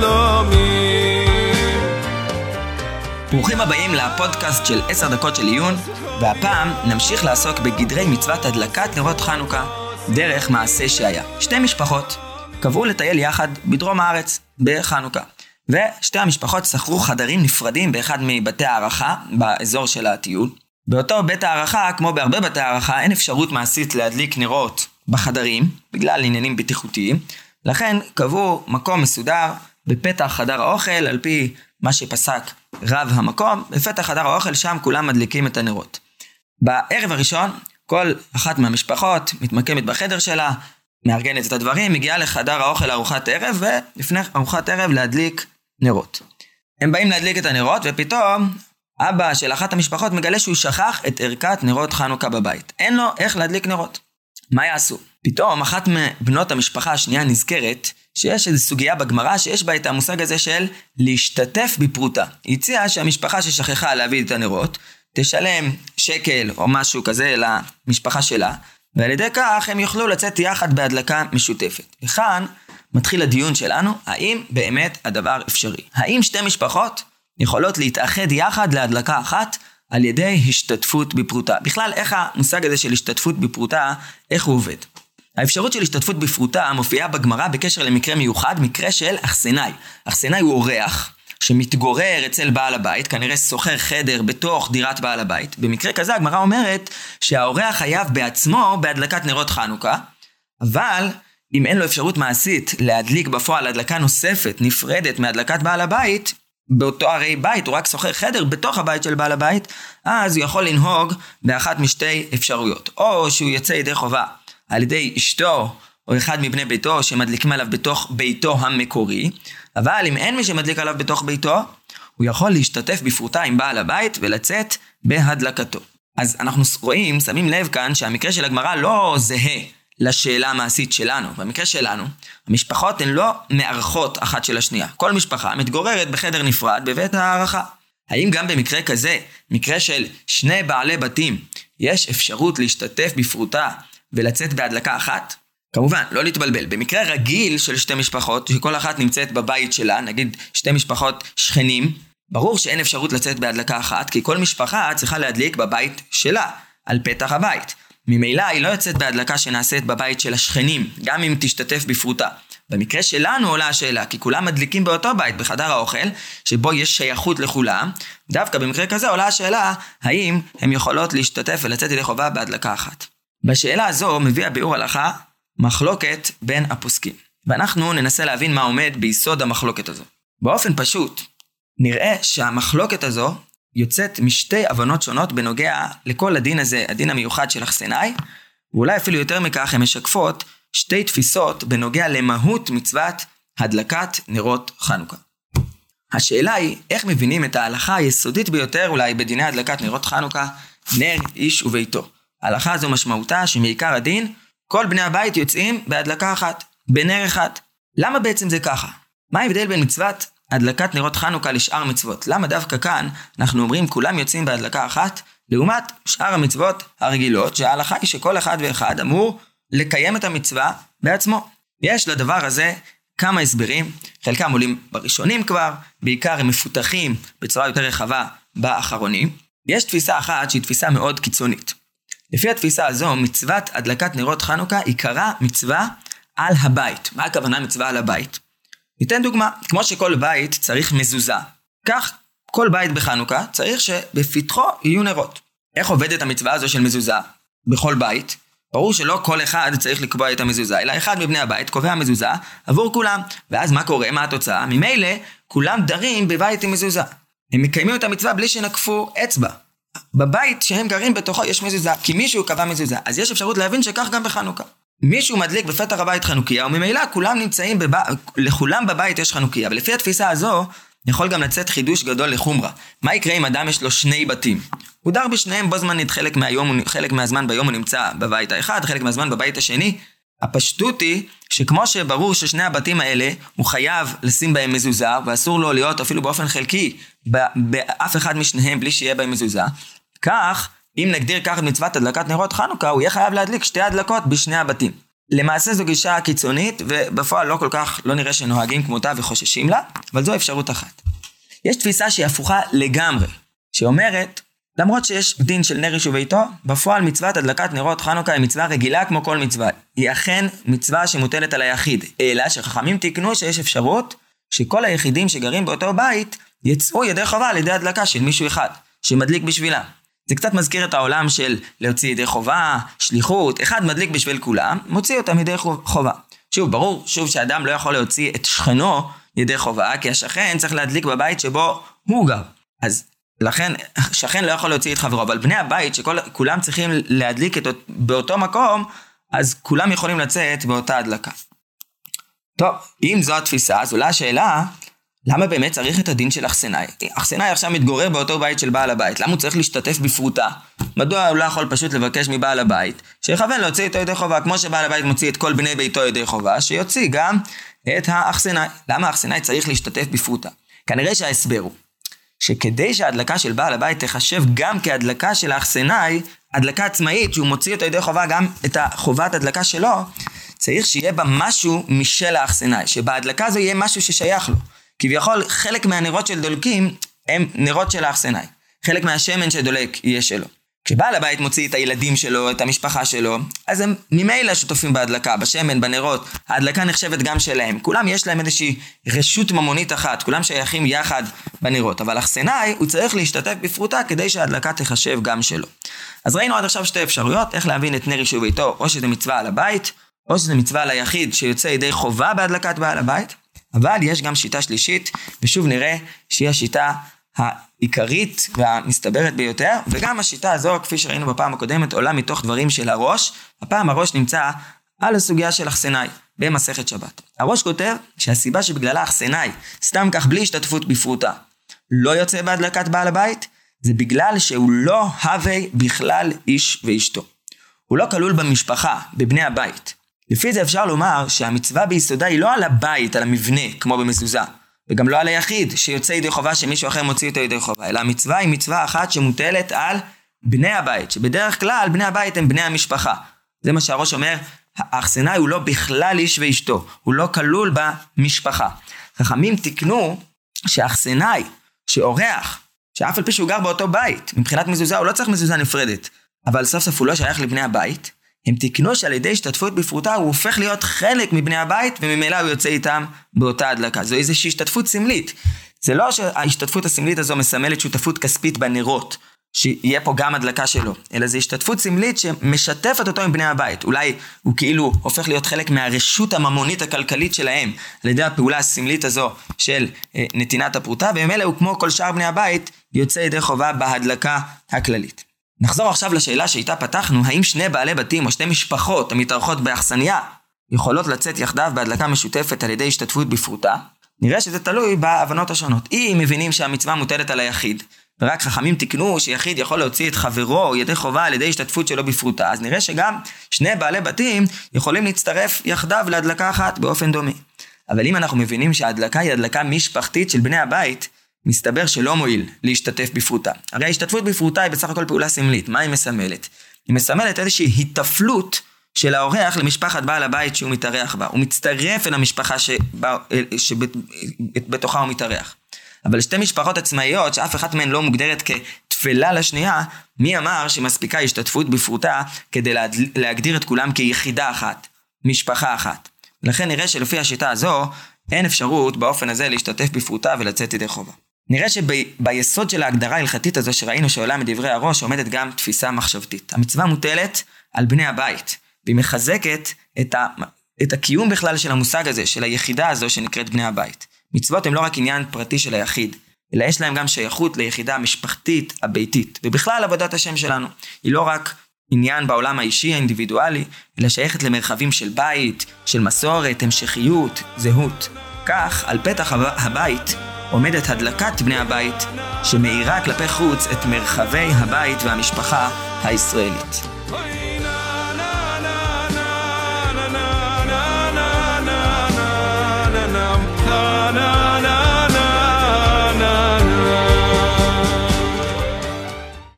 לא ברוכים הבאים לפודקאסט של עשר דקות של עיון, והפעם נמשיך לעסוק בגדרי מצוות הדלקת נרות חנוכה, דרך מעשה שהיה. שתי משפחות קבעו לטייל יחד בדרום הארץ, בחנוכה. ושתי המשפחות שכרו חדרים נפרדים באחד מבתי הערכה באזור של הטיול. באותו בית הערכה, כמו בהרבה בתי הערכה, אין אפשרות מעשית להדליק נרות בחדרים, בגלל עניינים בטיחותיים. לכן קבעו מקום מסודר בפתח חדר האוכל, על פי מה שפסק רב המקום, בפתח חדר האוכל שם כולם מדליקים את הנרות. בערב הראשון, כל אחת מהמשפחות מתמקמת בחדר שלה, מארגנת את הדברים, מגיעה לחדר האוכל לארוחת ערב, ולפני ארוחת ערב להדליק נרות. הם באים להדליק את הנרות, ופתאום אבא של אחת המשפחות מגלה שהוא שכח את ערכת נרות חנוכה בבית. אין לו איך להדליק נרות. מה יעשו? פתאום אחת מבנות המשפחה השנייה נזכרת שיש איזו סוגיה בגמרא שיש בה את המושג הזה של להשתתף בפרוטה. היא הציעה שהמשפחה ששכחה להביא את הנרות, תשלם שקל או משהו כזה למשפחה שלה, ועל ידי כך הם יוכלו לצאת יחד בהדלקה משותפת. וכאן מתחיל הדיון שלנו, האם באמת הדבר אפשרי? האם שתי משפחות יכולות להתאחד יחד להדלקה אחת על ידי השתתפות בפרוטה? בכלל, איך המושג הזה של השתתפות בפרוטה, איך הוא עובד? האפשרות של השתתפות בפרוטה מופיעה בגמרא בקשר למקרה מיוחד, מקרה של אכסנאי. אכסנאי הוא אורח שמתגורר אצל בעל הבית, כנראה שוכר חדר בתוך דירת בעל הבית. במקרה כזה הגמרא אומרת שהאורח חייב בעצמו בהדלקת נרות חנוכה, אבל אם אין לו אפשרות מעשית להדליק בפועל הדלקה נוספת, נפרדת מהדלקת בעל הבית, באותו הרי בית, הוא רק שוכר חדר בתוך הבית של בעל הבית, אז הוא יכול לנהוג באחת משתי אפשרויות. או שהוא יוצא ידי חובה על ידי אשתו או אחד מבני ביתו שמדליקים עליו בתוך ביתו המקורי, אבל אם אין מי שמדליק עליו בתוך ביתו, הוא יכול להשתתף בפרוטה עם בעל הבית ולצאת בהדלקתו. אז אנחנו רואים, שמים לב כאן, שהמקרה של הגמרא לא זהה לשאלה המעשית שלנו. במקרה שלנו, המשפחות הן לא מארחות אחת של השנייה. כל משפחה מתגוררת בחדר נפרד בבית הערכה. האם גם במקרה כזה, מקרה של שני בעלי בתים, יש אפשרות להשתתף בפרוטה ולצאת בהדלקה אחת? כמובן, לא להתבלבל. במקרה רגיל של שתי משפחות, שכל אחת נמצאת בבית שלה, נגיד שתי משפחות שכנים, ברור שאין אפשרות לצאת בהדלקה אחת, כי כל משפחה צריכה להדליק בבית שלה, על פתח הבית. ממילא היא לא יוצאת בהדלקה שנעשית בבית של השכנים, גם אם תשתתף בפרוטה. במקרה שלנו עולה השאלה, כי כולם מדליקים באותו בית, בחדר האוכל, שבו יש שייכות לכולם, דווקא במקרה כזה עולה השאלה, האם הן יכולות להשתתף ולצאת ידי חובה בהדלקה אחת. בשאלה הזו מביא הביאור הלכה מחלוקת בין הפוסקים. ואנחנו ננסה להבין מה עומד ביסוד המחלוקת הזו. באופן פשוט, נראה שהמחלוקת הזו יוצאת משתי הבנות שונות בנוגע לכל הדין הזה, הדין המיוחד של אכסנאי, ואולי אפילו יותר מכך הן משקפות שתי תפיסות בנוגע למהות מצוות הדלקת נרות חנוכה. השאלה היא, איך מבינים את ההלכה היסודית ביותר אולי בדיני הדלקת נרות חנוכה, נר איש וביתו. ההלכה הזו משמעותה שמעיקר הדין, כל בני הבית יוצאים בהדלקה אחת, בנר אחד. למה בעצם זה ככה? מה ההבדל בין מצוות הדלקת נרות חנוכה לשאר מצוות. למה דווקא כאן אנחנו אומרים כולם יוצאים בהדלקה אחת, לעומת שאר המצוות הרגילות, שההלכה היא שכל אחד ואחד אמור לקיים את המצווה בעצמו. יש לדבר הזה כמה הסברים, חלקם עולים בראשונים כבר, בעיקר הם מפותחים בצורה יותר רחבה באחרונים. יש תפיסה אחת שהיא תפיסה מאוד קיצונית. לפי התפיסה הזו, מצוות הדלקת נרות חנוכה עיקרה מצווה על הבית. מה הכוונה מצווה על הבית? ניתן דוגמה, כמו שכל בית צריך מזוזה, כך כל בית בחנוכה צריך שבפתחו יהיו נרות. איך עובדת המצווה הזו של מזוזה בכל בית? ברור שלא כל אחד צריך לקבוע את המזוזה, אלא אחד מבני הבית קובע מזוזה עבור כולם. ואז מה קורה? מה התוצאה? ממילא כולם דרים בבית עם מזוזה. הם מקיימים את המצווה בלי שנקפו אצבע. בבית שהם גרים בתוכו יש מזוזה, כי מישהו קבע מזוזה. אז יש אפשרות להבין שכך גם בחנוכה. מישהו מדליק בפתח הבית חנוכיה, וממילא כולם נמצאים, בב... לכולם בבית יש חנוכיה, ולפי התפיסה הזו, יכול גם לצאת חידוש גדול לחומרה. מה יקרה אם אדם יש לו שני בתים? הוא דר בשניהם בו זמנית, חלק, מהיום, חלק מהזמן ביום הוא נמצא בבית האחד, חלק מהזמן בבית השני. הפשטות היא שכמו שברור ששני הבתים האלה, הוא חייב לשים בהם מזוזה, ואסור לו להיות אפילו באופן חלקי באף אחד משניהם בלי שיהיה בהם מזוזה, כך אם נגדיר ככה את מצוות הדלקת נרות חנוכה, הוא יהיה חייב להדליק שתי הדלקות בשני הבתים. למעשה זו גישה קיצונית, ובפועל לא כל כך, לא נראה שנוהגים כמותה וחוששים לה, אבל זו אפשרות אחת. יש תפיסה שהיא הפוכה לגמרי, שאומרת, למרות שיש דין של נר איש וביתו, בפועל מצוות הדלקת נרות חנוכה היא מצווה רגילה כמו כל מצווה. היא אכן מצווה שמוטלת על היחיד, אלא שחכמים תיקנו שיש אפשרות שכל היחידים שגרים באותו בית יצאו ידי חובה על ידי הדלקה של מישהו אחד, שמדליק בשבילם. זה קצת מזכיר את העולם של להוציא ידי חובה, שליחות, אחד מדליק בשביל כולם, מוציא אותם ידי חובה. שוב, ברור, שוב שאדם לא יכול להוציא את שכנו ידי חובה, כי השכן צריך להדליק בבית שבו הוא גר. אז לכן, שכן לא יכול להוציא את חברו, אבל בני הבית, שכולם צריכים להדליק את, באותו מקום, אז כולם יכולים לצאת באותה הדלקה. טוב, אם זו התפיסה, אז עולה השאלה, למה באמת צריך את הדין של אכסנאי? אכסנאי עכשיו מתגורר באותו בית של בעל הבית, למה הוא צריך להשתתף בפרוטה? מדוע הוא לא יכול פשוט לבקש מבעל הבית שיכוון להוציא איתו ידי חובה, כמו שבעל הבית מוציא את כל בני ביתו ידי חובה, שיוציא גם את האכסנאי. למה האכסנאי צריך להשתתף בפרוטה? כנראה שההסבר הוא שכדי שההדלקה של בעל הבית תחשב גם כהדלקה של האכסנאי, הדלקה עצמאית, שהוא מוציא אותו ידי חובה גם את החובת הדלקה שלו, צריך שיהיה בה משהו משל האכסנאי, שבהדלקה הזו יהיה משהו ששייך לו. כביכול חלק מהנרות של דולקים הם נרות של האכסנאי. חלק מהשמן שדולק יהיה שלו. כשבעל הבית מוציא את הילדים שלו, את המשפחה שלו, אז הם ממילא שותפים בהדלקה, בשמן, בנרות. ההדלקה נחשבת גם שלהם. כולם יש להם איזושהי רשות ממונית אחת, כולם שייכים יחד בנרות. אבל אכסנאי, הוא צריך להשתתף בפרוטה כדי שההדלקה תחשב גם שלו. אז ראינו עד עכשיו שתי אפשרויות, איך להבין את נר יישוב ביתו, או שזה מצווה על הבית, או שזה מצווה על היחיד שיוצא ידי חובה בהדלקת בעל הבית. אבל יש גם שיטה שלישית, ושוב נראה שהיא השיטה העיקרית והמסתברת ביותר, וגם השיטה הזו, כפי שראינו בפעם הקודמת, עולה מתוך דברים של הראש. הפעם הראש נמצא על הסוגיה של אכסנאי, במסכת שבת. הראש כותב שהסיבה שבגללה אכסנאי, סתם כך בלי השתתפות בפרוטה, לא יוצא בהדלקת בעל הבית, זה בגלל שהוא לא הווה בכלל איש ואשתו. הוא לא כלול במשפחה, בבני הבית. לפי זה אפשר לומר שהמצווה ביסודה היא לא על הבית, על המבנה, כמו במזוזה, וגם לא על היחיד, שיוצא ידי חובה שמישהו אחר מוציא אותו ידי חובה, אלא המצווה היא מצווה אחת שמוטלת על בני הבית, שבדרך כלל בני הבית הם בני המשפחה. זה מה שהראש אומר, האכסנאי הוא לא בכלל איש ואשתו, הוא לא כלול במשפחה. חכמים תיקנו שאכסנאי, שאורח, שאף על פי שהוא גר באותו בית, מבחינת מזוזה הוא לא צריך מזוזה נפרדת, אבל סוף סוף הוא לא שייך לבני הבית, הם תיקנו שעל ידי השתתפות בפרוטה הוא הופך להיות חלק מבני הבית וממילא הוא יוצא איתם באותה הדלקה. זו איזושהי השתתפות סמלית. זה לא שההשתתפות הסמלית הזו מסמלת שותפות כספית בנרות, שיהיה פה גם הדלקה שלו, אלא זו השתתפות סמלית שמשתפת אותו עם בני הבית. אולי הוא כאילו הופך להיות חלק מהרשות הממונית הכלכלית שלהם, על ידי הפעולה הסמלית הזו של אה, נתינת הפרוטה, וממילא הוא כמו כל שאר בני הבית, יוצא ידי חובה בהדלקה הכללית. נחזור עכשיו לשאלה שאיתה פתחנו, האם שני בעלי בתים או שתי משפחות המתארחות באכסניה יכולות לצאת יחדיו בהדלקה משותפת על ידי השתתפות בפרוטה? נראה שזה תלוי בהבנות השונות. אם מבינים שהמצווה מוטלת על היחיד, ורק חכמים תיקנו שיחיד יכול להוציא את חברו ידי חובה על ידי השתתפות שלו בפרוטה, אז נראה שגם שני בעלי בתים יכולים להצטרף יחדיו להדלקה אחת באופן דומה. אבל אם אנחנו מבינים שההדלקה היא הדלקה משפחתית של בני הבית, מסתבר שלא מועיל להשתתף בפרוטה. הרי ההשתתפות בפרוטה היא בסך הכל פעולה סמלית. מה היא מסמלת? היא מסמלת איזושהי היטפלות של האורח למשפחת בעל הבית שהוא מתארח בה. הוא מצטרף אל המשפחה שבה, שבתוכה הוא מתארח. אבל שתי משפחות עצמאיות, שאף אחת מהן לא מוגדרת כתפלה לשנייה, מי אמר שמספיקה השתתפות בפרוטה כדי להגדיר את כולם כיחידה אחת, משפחה אחת. לכן נראה שלפי השיטה הזו, אין אפשרות באופן הזה להשתתף בפרוטה ולצאת ידי חובה. נראה שביסוד של ההגדרה ההלכתית הזו שראינו שעולה מדברי הראש עומדת גם תפיסה מחשבתית. המצווה מוטלת על בני הבית, והיא מחזקת את, ה, את הקיום בכלל של המושג הזה, של היחידה הזו שנקראת בני הבית. מצוות הן לא רק עניין פרטי של היחיד, אלא יש להם גם שייכות ליחידה המשפחתית, הביתית, ובכלל עבודת השם שלנו. היא לא רק עניין בעולם האישי האינדיבידואלי, אלא שייכת למרחבים של בית, של מסורת, המשכיות, זהות. כך, על פתח הבית, עומדת הדלקת בני הבית, שמאירה כלפי חוץ את מרחבי הבית והמשפחה הישראלית. na na